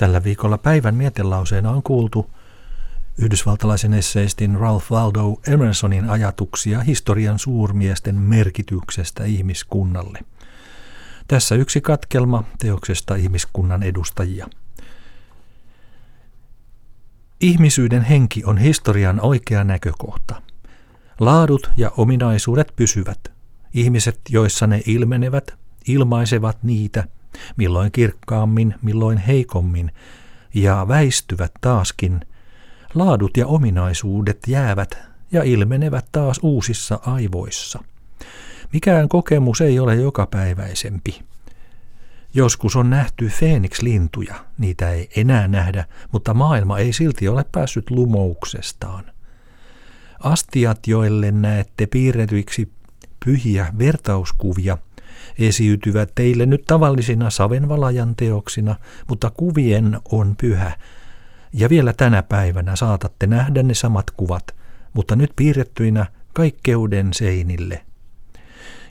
Tällä viikolla päivän mietelauseena on kuultu yhdysvaltalaisen esseistin Ralph Waldo Emersonin ajatuksia historian suurmiesten merkityksestä ihmiskunnalle. Tässä yksi katkelma teoksesta ihmiskunnan edustajia. Ihmisyyden henki on historian oikea näkökohta. Laadut ja ominaisuudet pysyvät. Ihmiset, joissa ne ilmenevät, ilmaisevat niitä, milloin kirkkaammin, milloin heikommin, ja väistyvät taaskin. Laadut ja ominaisuudet jäävät ja ilmenevät taas uusissa aivoissa. Mikään kokemus ei ole jokapäiväisempi. Joskus on nähty Phoenix-lintuja, niitä ei enää nähdä, mutta maailma ei silti ole päässyt lumouksestaan. Astiat, joille näette piirretyiksi pyhiä vertauskuvia, esiytyvät teille nyt tavallisina savenvalajan teoksina, mutta kuvien on pyhä. Ja vielä tänä päivänä saatatte nähdä ne samat kuvat, mutta nyt piirrettyinä kaikkeuden seinille –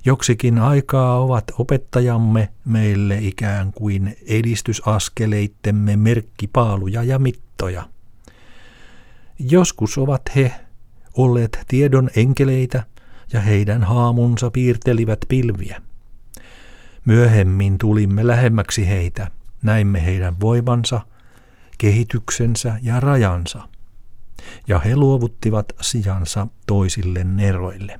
Joksikin aikaa ovat opettajamme meille ikään kuin edistysaskeleittemme merkkipaaluja ja mittoja. Joskus ovat he olleet tiedon enkeleitä ja heidän haamunsa piirtelivät pilviä. Myöhemmin tulimme lähemmäksi heitä, näimme heidän voimansa, kehityksensä ja rajansa, ja he luovuttivat sijansa toisille neroille.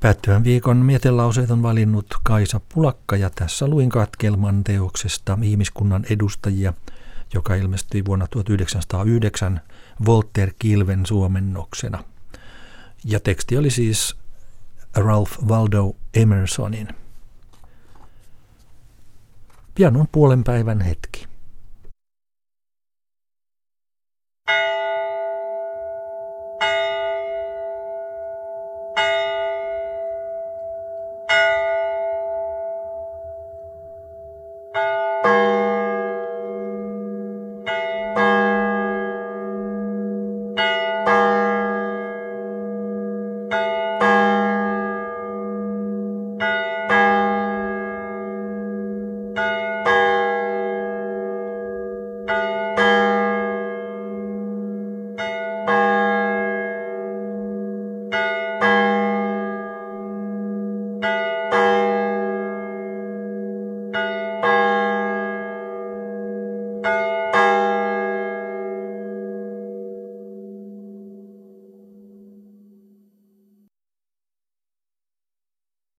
Päättyvän viikon mietelauseet on valinnut Kaisa Pulakka ja tässä luin katkelman teoksesta ihmiskunnan edustajia, joka ilmestyi vuonna 1909 Volter Kilven suomennoksena. Ja teksti oli siis Ralph Waldo Emersonin. Pian on puolen päivän hetki.